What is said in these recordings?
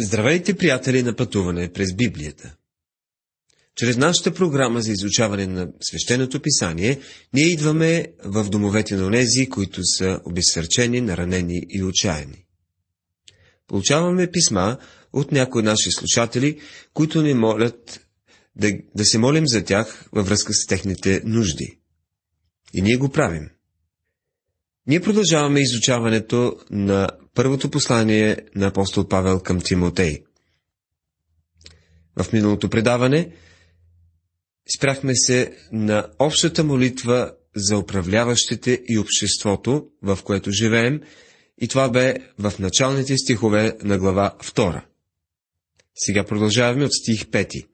Здравейте, приятели на пътуване през Библията! Чрез нашата програма за изучаване на свещеното писание, ние идваме в домовете на онези, които са обезсърчени, наранени и отчаяни. Получаваме писма от някои наши слушатели, които ни молят да, да се молим за тях във връзка с техните нужди. И ние го правим. Ние продължаваме изучаването на първото послание на апостол Павел към Тимотей. В миналото предаване спряхме се на общата молитва за управляващите и обществото, в което живеем, и това бе в началните стихове на глава 2. Сега продължаваме от стих 5,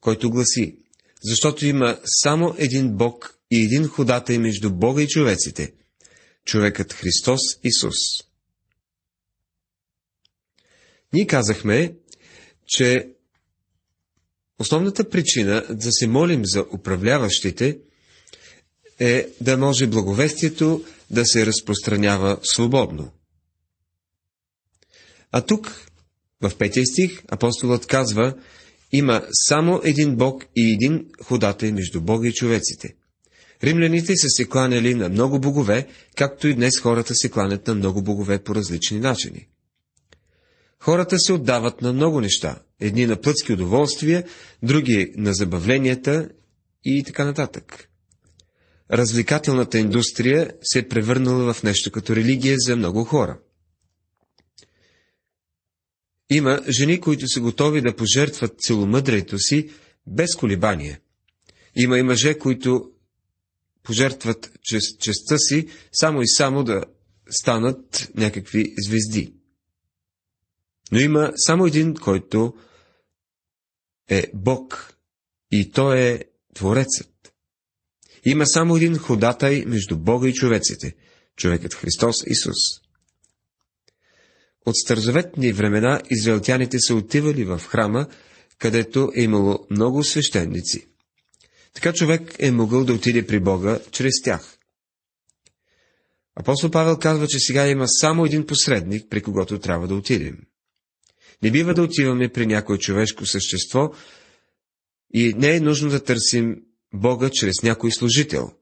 който гласи, защото има само един Бог и един ходатай между Бога и човеците – човекът Христос Исус. Ние казахме, че основната причина да се молим за управляващите е да може благовестието да се разпространява свободно. А тук, в петия стих, апостолът казва, има само един Бог и един ходатай между Бога и човеците. Римляните са се кланяли на много богове, както и днес хората се кланят на много богове по различни начини. Хората се отдават на много неща. Едни на плътски удоволствия, други на забавленията и така нататък. Развлекателната индустрия се е превърнала в нещо като религия за много хора. Има жени, които са готови да пожертват целомъдрието си без колебание. Има и мъже, които пожертват честа си, само и само да станат някакви звезди. Но има само един, който е Бог, и той е Творецът. Има само един ходатай между Бога и човеците, човекът Христос Исус. От старозаветни времена израелтяните са отивали в храма, където е имало много свещеници. Така човек е могъл да отиде при Бога чрез тях. Апостол Павел казва, че сега има само един посредник, при когото трябва да отидем. Не бива да отиваме при някое човешко същество и не е нужно да търсим Бога чрез някой служител.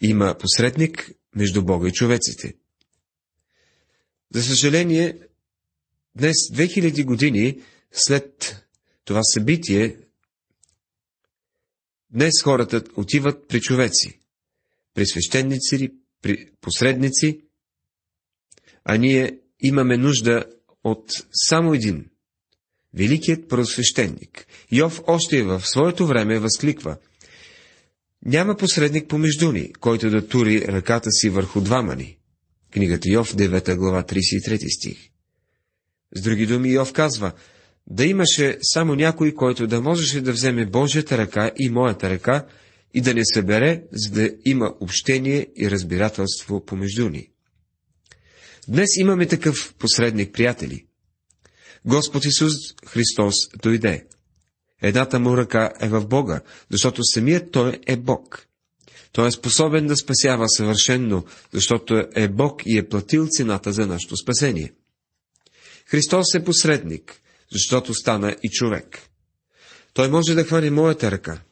Има посредник между Бога и човеците. За съжаление, днес, 2000 години след това събитие, Днес хората отиват при човеци, при свещеници, при посредници, а ние имаме нужда от само един. Великият просвещеник. Йов още в своето време възкликва. Няма посредник помежду ни, който да тури ръката си върху двама ни. Книгата Йов, 9 глава, 33 стих. С други думи, Йов казва, да имаше само някой, който да можеше да вземе Божията ръка и моята ръка и да не събере, за да има общение и разбирателство помежду ни. Днес имаме такъв посредник, приятели. Господ Исус Христос дойде. Едната му ръка е в Бога, защото самият Той е Бог. Той е способен да спасява съвършенно, защото е Бог и е платил цената за нашето спасение. Христос е посредник, защото стана и човек. Той може да хване моята ръка.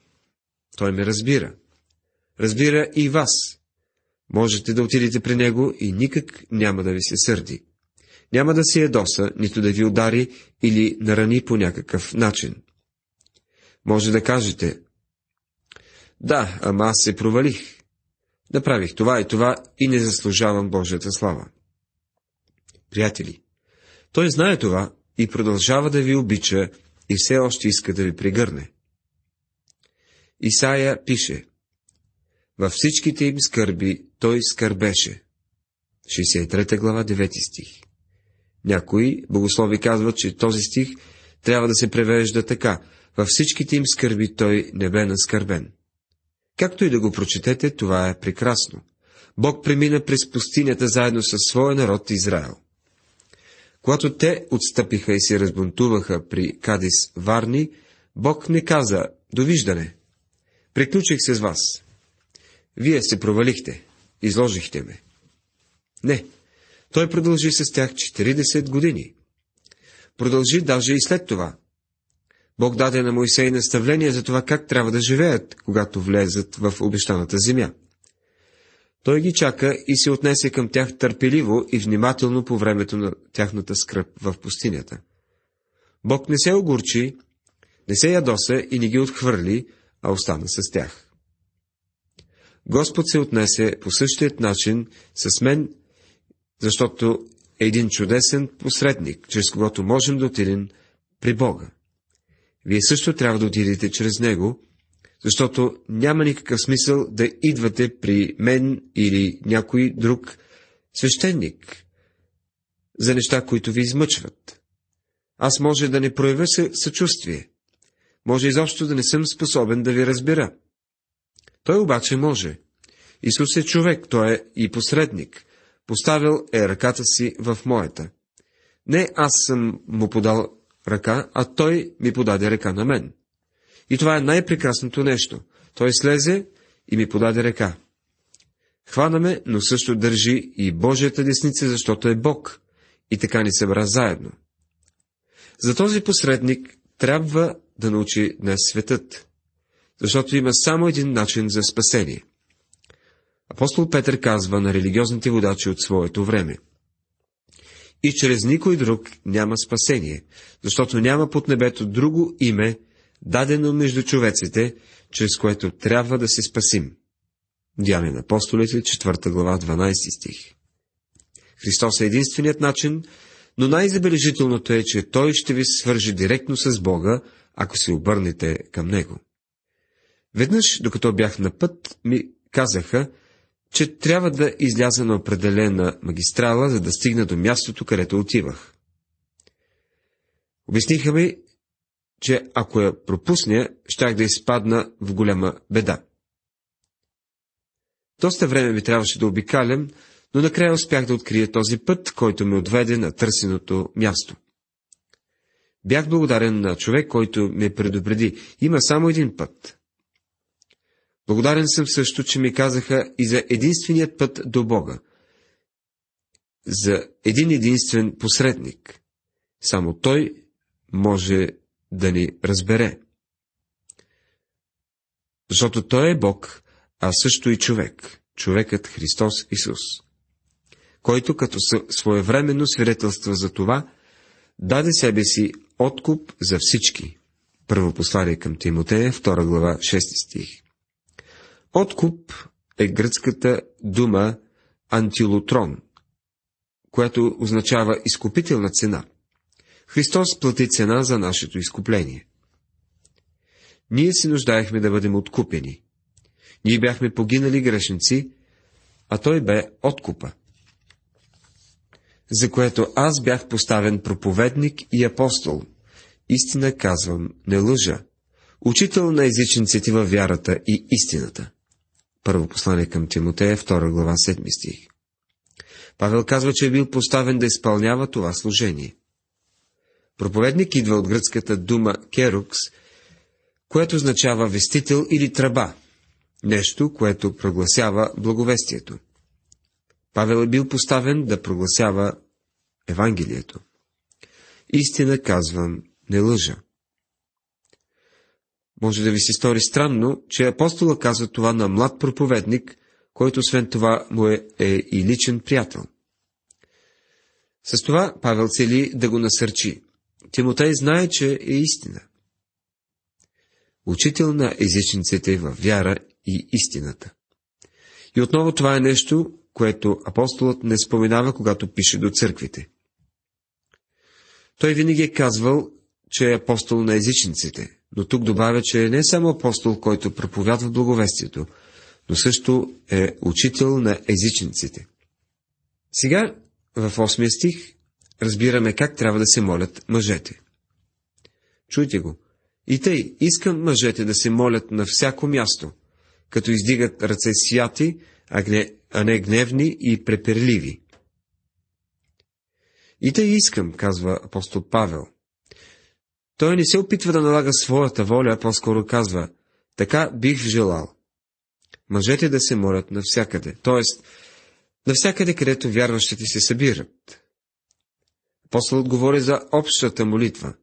Той ме разбира. Разбира и вас. Можете да отидете при него и никак няма да ви се сърди. Няма да си ядоса, нито да ви удари или нарани по някакъв начин. Може да кажете, да, ама аз се провалих. Направих това и това и не заслужавам Божията слава. Приятели, той знае това и продължава да ви обича и все още иска да ви пригърне. Исаия пише, във всичките им скърби той скърбеше. 63 глава, 9 стих. Някои богослови казват, че този стих трябва да се превежда така. Във всичките им скърби той не бе наскърбен. Както и да го прочетете, това е прекрасно. Бог премина през пустинята заедно със своя народ Израел. Когато те отстъпиха и се разбунтуваха при Кадис Варни, Бог не каза «Довиждане! Приключих се с вас. Вие се провалихте. Изложихте ме». Не. Той продължи с тях 40 години. продължи даже и след това. Бог даде на Моисей наставление за това как трябва да живеят, когато влезат в обещаната земя. Той ги чака и се отнесе към тях търпеливо и внимателно по времето на тяхната скръп в пустинята. Бог не се огорчи, не се ядоса и не ги отхвърли, а остана с тях. Господ се отнесе по същият начин с мен, защото е един чудесен посредник, чрез когото можем да отидем при Бога. Вие също трябва да отидете чрез Него, защото няма никакъв смисъл да идвате при мен или някой друг свещеник за неща, които ви измъчват. Аз може да не проявя съчувствие. Може изобщо да не съм способен да ви разбера. Той обаче може. Исус е човек, той е и посредник. Поставил е ръката си в моята. Не аз съм му подал ръка, а той ми подаде ръка на мен. И това е най-прекрасното нещо. Той слезе и ми подаде ръка. Хвана ме, но също държи и Божията десница, защото е Бог. И така ни събра заедно. За този посредник трябва да научи днес светът, защото има само един начин за спасение. Апостол Петър казва на религиозните водачи от своето време. И чрез никой друг няма спасение, защото няма под небето друго име, дадено между човеците, чрез което трябва да се спасим. Дяне на апостолите, 4 глава, 12 стих. Христос е единственият начин, но най-забележителното е, че Той ще ви свържи директно с Бога, ако се обърнете към Него. Веднъж, докато бях на път, ми казаха, че трябва да изляза на определена магистрала, за да стигна до мястото, където отивах. Обясниха ми, че ако я пропусня, щях да изпадна в голяма беда. Доста време ми трябваше да обикалям, но накрая успях да открия този път, който ме отведе на търсеното място. Бях благодарен на човек, който ме предупреди. Има само един път. Благодарен съм също, че ми казаха и за единственият път до Бога. За един единствен посредник. Само Той може да ни разбере. Защото Той е Бог, а също и човек, човекът Христос Исус, който като своевременно свидетелства за това, даде себе си откуп за всички. Първо послание към Тимотея, 2 глава, 6 стих. Откуп е гръцката дума антилотрон, която означава изкупителна цена. Христос плати цена за нашето изкупление. Ние се нуждаехме да бъдем откупени. Ние бяхме погинали грешници, а Той бе откупа, за което аз бях поставен проповедник и апостол. Истина казвам, не лъжа. Учител на езичниците във вярата и истината. Първо послание към Тимотея, 2 глава, 7 стих. Павел казва, че е бил поставен да изпълнява това служение. Проповедник идва от гръцката дума керукс, което означава вестител или тръба, нещо, което прогласява благовестието. Павел е бил поставен да прогласява Евангелието. Истина казвам, не лъжа. Може да ви се стори странно, че апостола казва това на млад проповедник, който освен това му е, е и личен приятел. С това Павел цели да го насърчи. Тимотей знае, че е истина. Учител на езичниците в вяра и истината. И отново това е нещо, което апостолът не споменава, когато пише до църквите. Той винаги е казвал, че е апостол на езичниците, но тук добавя, че е не само апостол, който проповядва благовестието, но също е учител на езичниците. Сега, в 8 стих, разбираме как трябва да се молят мъжете. Чуйте го. И тъй, искам мъжете да се молят на всяко място, като издигат ръце святи, а не гневни и преперливи. И тъй искам, казва апостол Павел. Той не се опитва да налага своята воля, а по-скоро казва, така бих желал. Мъжете да се молят навсякъде, т.е. навсякъде, където вярващите се събират. Апостолът говори за общата молитва.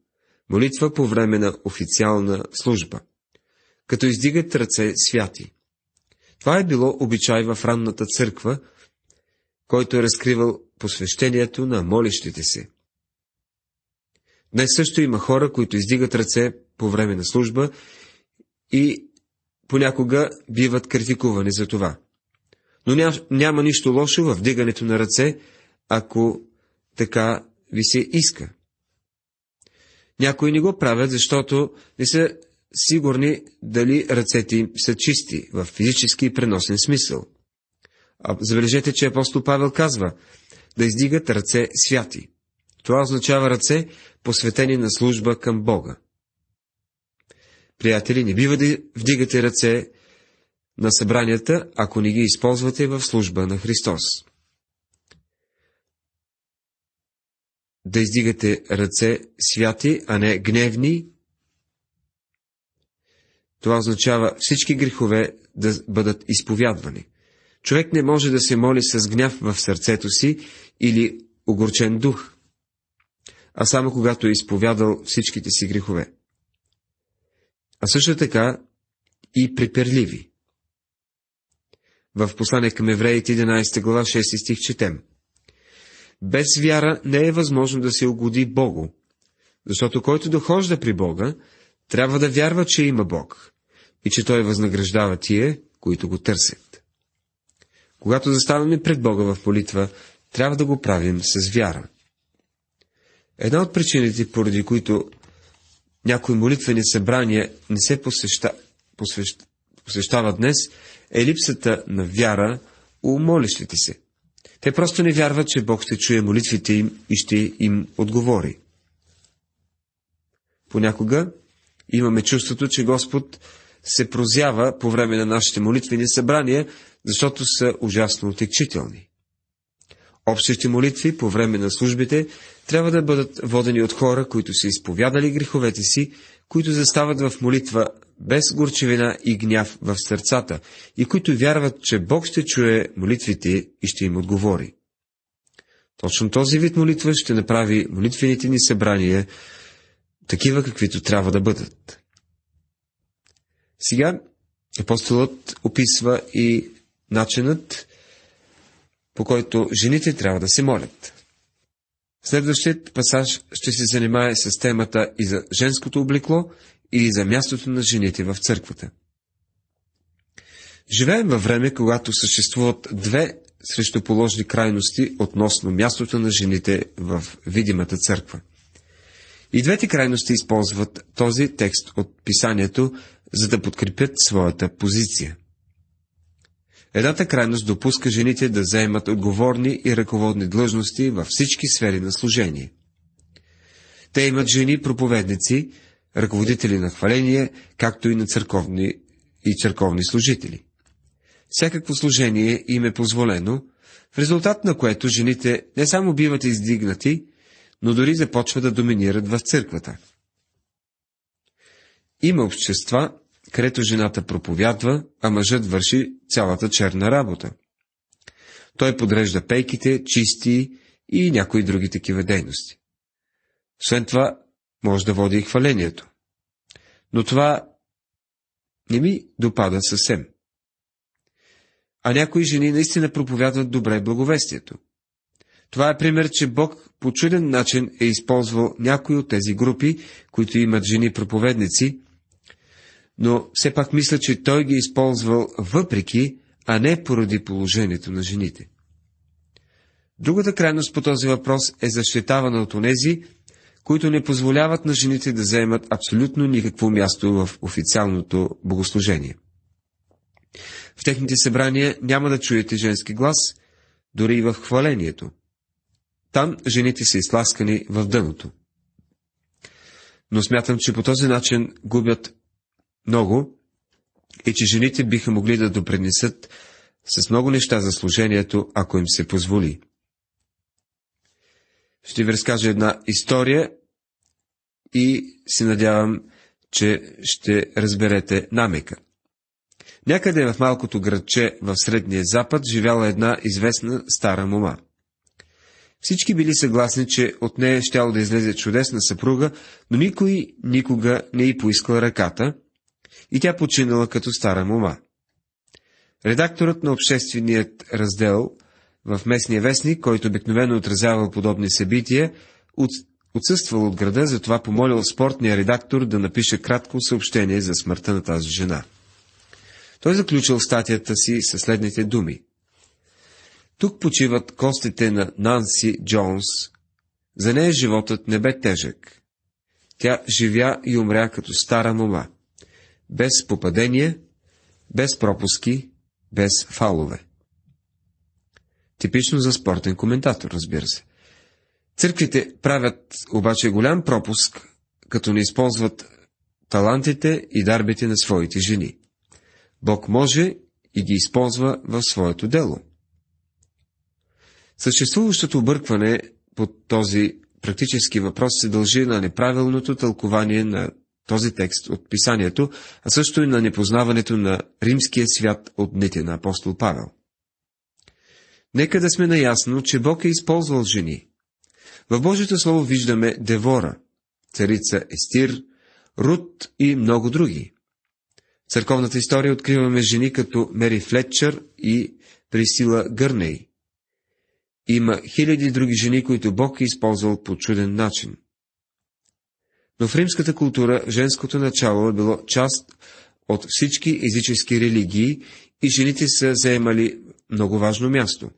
Молитва по време на официална служба. Като издигат ръце святи. Това е било обичай в ранната църква, който е разкривал посвещението на молещите се. Днес също има хора, които издигат ръце по време на служба и понякога биват критикувани за това. Но няма, нищо лошо в вдигането на ръце, ако така ви се иска. Някои не го правят, защото не са сигурни дали ръцете им са чисти в физически и преносен смисъл. А забележете, че апостол Павел казва да издигат ръце святи. Това означава ръце, посветени на служба към Бога. Приятели, не бива да вдигате ръце на събранията, ако не ги използвате в служба на Христос. Да издигате ръце святи, а не гневни. Това означава всички грехове да бъдат изповядвани. Човек не може да се моли с гняв в сърцето си или огорчен дух, а само когато е изповядал всичките си грехове. А също така и приперливи. В послание към евреите 11 глава 6 стих четем. Без вяра не е възможно да се угоди Богу, защото който дохожда при Бога, трябва да вярва, че има Бог и че Той възнаграждава тие, които го търсят. Когато заставаме пред Бога в молитва, трябва да го правим с вяра. Една от причините, поради които някои молитвени събрания не се посеща, посвещ, посещават днес, е липсата на вяра у молещите се. Те просто не вярват, че Бог ще чуе молитвите им и ще им отговори. Понякога имаме чувството, че Господ се прозява по време на нашите молитвени събрания, защото са ужасно отекчителни. Общите молитви по време на службите трябва да бъдат водени от хора, които са изповядали греховете си, които застават в молитва без горчевина и гняв в сърцата и които вярват, че Бог ще чуе молитвите и ще им отговори. Точно този вид молитва ще направи молитвените ни събрания такива, каквито трябва да бъдат. Сега апостолът описва и начинът, по който жените трябва да се молят. Следващият пасаж ще се занимае с темата и за женското облекло, и за мястото на жените в църквата. Живеем във време, когато съществуват две срещуположни крайности относно мястото на жените в видимата църква. И двете крайности използват този текст от писанието, за да подкрепят своята позиция. Едната крайност допуска жените да заемат отговорни и ръководни длъжности във всички сфери на служение. Те имат жени проповедници, ръководители на хваление, както и на църковни и църковни служители. Всякакво служение им е позволено, в резултат на което жените не само биват издигнати, но дори започват да доминират в църквата. Има общества, където жената проповядва, а мъжът върши цялата черна работа. Той подрежда пейките, чисти и някои други такива дейности. Освен това, може да води и хвалението. Но това не ми допада съвсем. А някои жени наистина проповядват добре благовестието. Това е пример, че Бог по чуден начин е използвал някои от тези групи, които имат жени проповедници, но все пак мисля, че той ги е използвал въпреки, а не поради положението на жените. Другата крайност по този въпрос е защитавана от онези, които не позволяват на жените да заемат абсолютно никакво място в официалното богослужение. В техните събрания няма да чуете женски глас, дори и в хвалението. Там жените са изтласкани в дъното. Но смятам, че по този начин губят много и че жените биха могли да допринесат с много неща за служението, ако им се позволи. Ще ви разкажа една история и се надявам, че ще разберете намека. Някъде в малкото градче в Средния Запад живяла една известна стара мома. Всички били съгласни, че от нея щяло да излезе чудесна съпруга, но никой никога не й поискал ръката и тя починала като стара мома. Редакторът на общественият раздел в местния вестник, който обикновено отразявал подобни събития, от... отсъствал от града, затова помолил спортния редактор да напише кратко съобщение за смъртта на тази жена. Той заключил статията си със следните думи. Тук почиват костите на Нанси Джонс. За нея животът не бе тежък. Тя живя и умря като стара мома. Без попадение, без пропуски, без фалове. Типично за спортен коментатор, разбира се. Църквите правят обаче голям пропуск, като не използват талантите и дарбите на своите жени. Бог може и ги използва в своето дело. Съществуващото объркване по този практически въпрос се дължи на неправилното тълкование на този текст от писанието, а също и на непознаването на римския свят от дните на апостол Павел. Нека да сме наясно, че Бог е използвал жени. В Божието Слово виждаме Девора, царица Естир, Рут и много други. В църковната история откриваме жени като Мери Флетчър и Присила Гърней. Има хиляди други жени, които Бог е използвал по чуден начин. Но в римската култура женското начало е било част от всички езически религии и жените са заемали много важно място.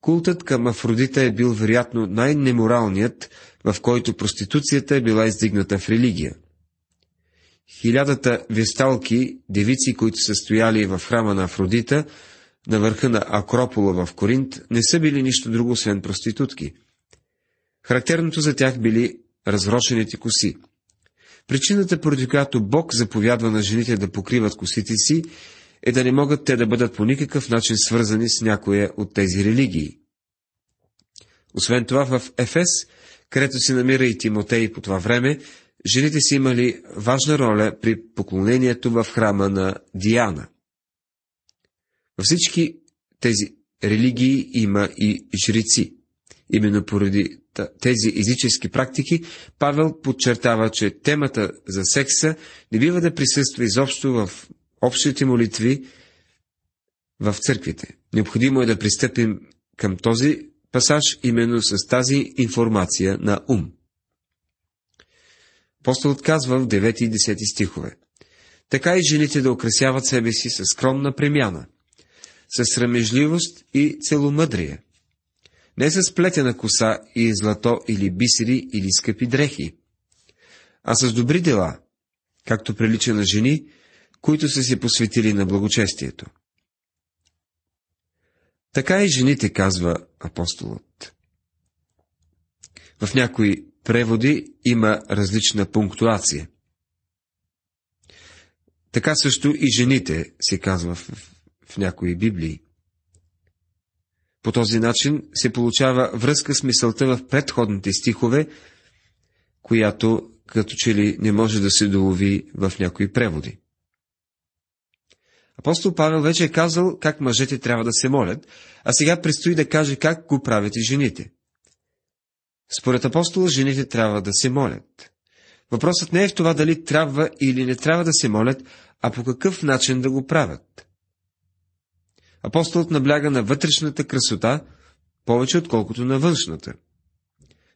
Култът към Афродита е бил вероятно най-неморалният, в който проституцията е била издигната в религия. Хилядата весталки, девици, които са стояли в храма на Афродита, на върха на Акропола в Коринт, не са били нищо друго, освен проститутки. Характерното за тях били разрочените коси. Причината, поради която Бог заповядва на жените да покриват косите си, е да не могат те да бъдат по никакъв начин свързани с някоя от тези религии. Освен това, в Ефес, където се намира и Тимотей по това време, жените си имали важна роля при поклонението в храма на Диана. Във всички тези религии има и жрици. Именно поради тези езически практики, Павел подчертава, че темата за секса не бива да присъства изобщо в общите молитви в църквите. Необходимо е да пристъпим към този пасаж именно с тази информация на ум. Апостолът казва в 9 и 10 стихове. Така и жените да украсяват себе си с скромна премяна, с срамежливост и целомъдрие – не с плетена коса и злато или бисери или скъпи дрехи, а с добри дела, както прилича на жени, които са се посветили на благочестието. Така и жените, казва апостолът. В някои преводи има различна пунктуация. Така също и жените се казва в, в някои библии. По този начин се получава връзка с мисълта в предходните стихове, която като че ли не може да се долови в някои преводи. Апостол Павел вече е казал как мъжете трябва да се молят, а сега предстои да каже как го правят и жените. Според апостола, жените трябва да се молят. Въпросът не е в това дали трябва или не трябва да се молят, а по какъв начин да го правят. Апостолът набляга на вътрешната красота, повече отколкото на външната.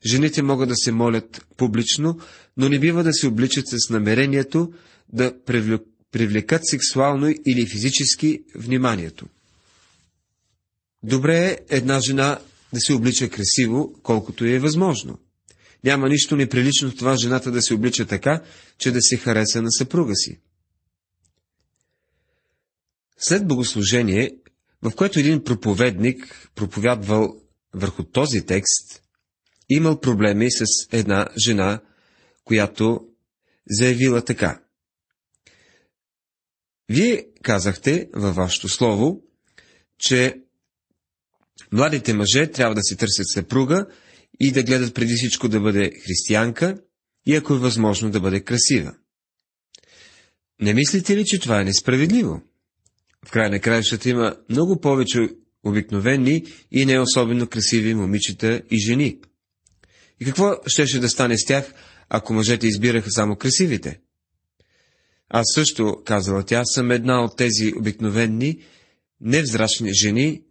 Жените могат да се молят публично, но не бива да се обличат с намерението да привлекат сексуално или физически вниманието. Добре е една жена да се облича красиво, колкото е възможно. Няма нищо неприлично в това жената да се облича така, че да се хареса на съпруга си. След богослужение в което един проповедник проповядвал върху този текст, имал проблеми с една жена, която заявила така. Вие казахте във вашето слово, че младите мъже трябва да се търсят съпруга и да гледат преди всичко да бъде християнка и ако е възможно да бъде красива. Не мислите ли, че това е несправедливо? В край на краищата има много повече обикновени и не особено красиви момичета и жени. И какво щеше да стане с тях, ако мъжете избираха само красивите? Аз също, казала тя, съм една от тези обикновени, невзрачни жени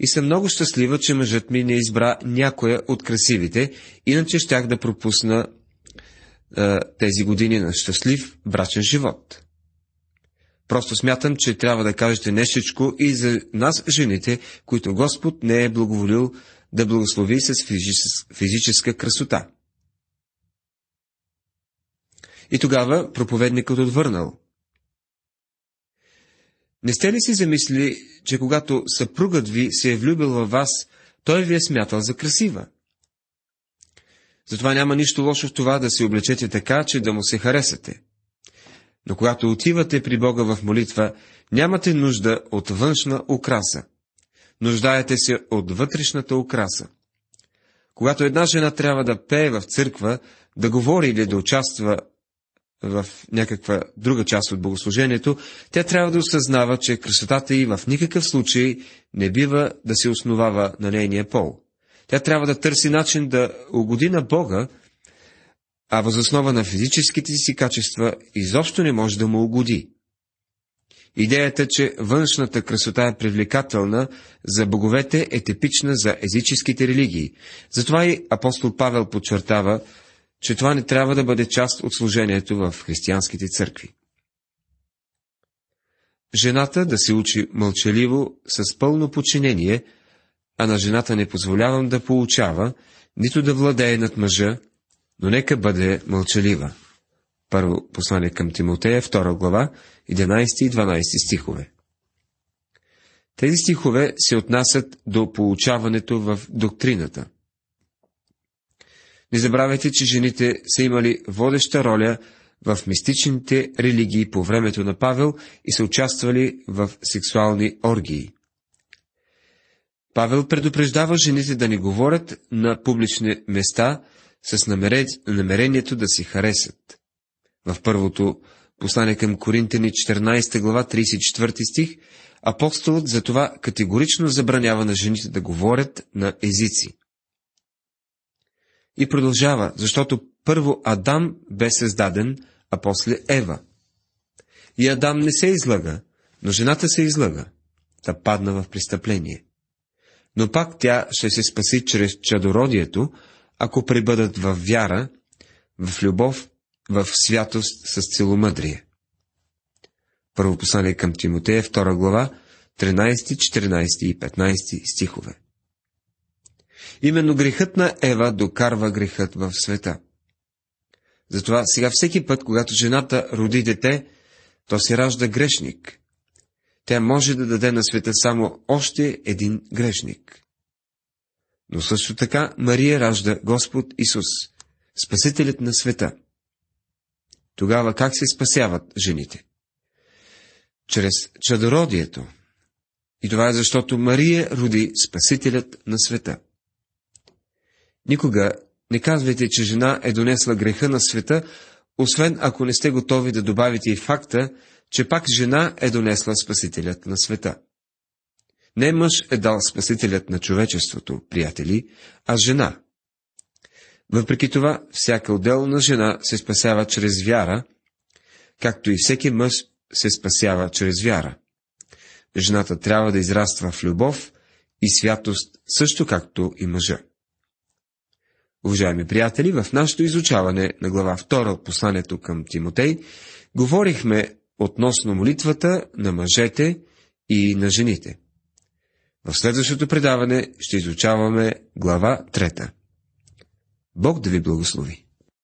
и съм много щастлива, че мъжът ми не избра някоя от красивите, иначе щях да пропусна е, тези години на щастлив брачен живот. Просто смятам, че трябва да кажете нещичко и за нас, жените, които Господ не е благоволил да благослови с физическа красота. И тогава проповедникът отвърнал. Не сте ли си замислили, че когато съпругът ви се е влюбил във вас, той ви е смятал за красива? Затова няма нищо лошо в това да се облечете така, че да му се харесате. Но когато отивате при Бога в молитва, нямате нужда от външна украса. Нуждаете се от вътрешната украса. Когато една жена трябва да пее в църква, да говори или да участва в някаква друга част от богослужението, тя трябва да осъзнава, че красотата й в никакъв случай не бива да се основава на нейния пол. Тя трябва да търси начин да угоди на Бога, а възоснова на физическите си качества изобщо не може да му угоди. Идеята, че външната красота е привлекателна за боговете е типична за езическите религии. Затова и апостол Павел подчертава, че това не трябва да бъде част от служението в християнските църкви. Жената да се учи мълчаливо с пълно подчинение, а на жената не позволявам да получава, нито да владее над мъжа, но нека бъде мълчалива. Първо послание към Тимотея, 2 глава, 11 и 12 стихове. Тези стихове се отнасят до получаването в доктрината. Не забравяйте, че жените са имали водеща роля в мистичните религии по времето на Павел и са участвали в сексуални оргии. Павел предупреждава жените да не говорят на публични места с намерението да си харесат. В първото послание към Коринтени 14 глава 34 стих апостолът за това категорично забранява на жените да говорят на езици. И продължава, защото първо Адам бе създаден, а после Ева. И Адам не се излага, но жената се излага, да падна в престъпление. Но пак тя ще се спаси чрез чадородието, ако прибъдат в вяра, в любов, в святост с целомъдрие. Първо послание към Тимотея, 2 глава, 13, 14 и 15 стихове. Именно грехът на Ева докарва грехът в света. Затова сега всеки път, когато жената роди дете, то се ражда грешник. Тя може да даде на света само още един грешник. Но също така Мария ражда Господ Исус, Спасителят на света. Тогава как се спасяват жените? Чрез чадородието. И това е защото Мария роди Спасителят на света. Никога не казвайте, че жена е донесла греха на света, освен ако не сте готови да добавите и факта, че пак жена е донесла Спасителят на света. Не мъж е дал Спасителят на човечеството, приятели, а жена. Въпреки това, всяка отделна жена се спасява чрез вяра, както и всеки мъж се спасява чрез вяра. Жената трябва да израства в любов и святост, също както и мъжа. Уважаеми приятели, в нашето изучаване на глава 2 от посланието към Тимотей, говорихме относно молитвата на мъжете и на жените. В следващото предаване ще изучаваме глава 3. Бог да ви благослови!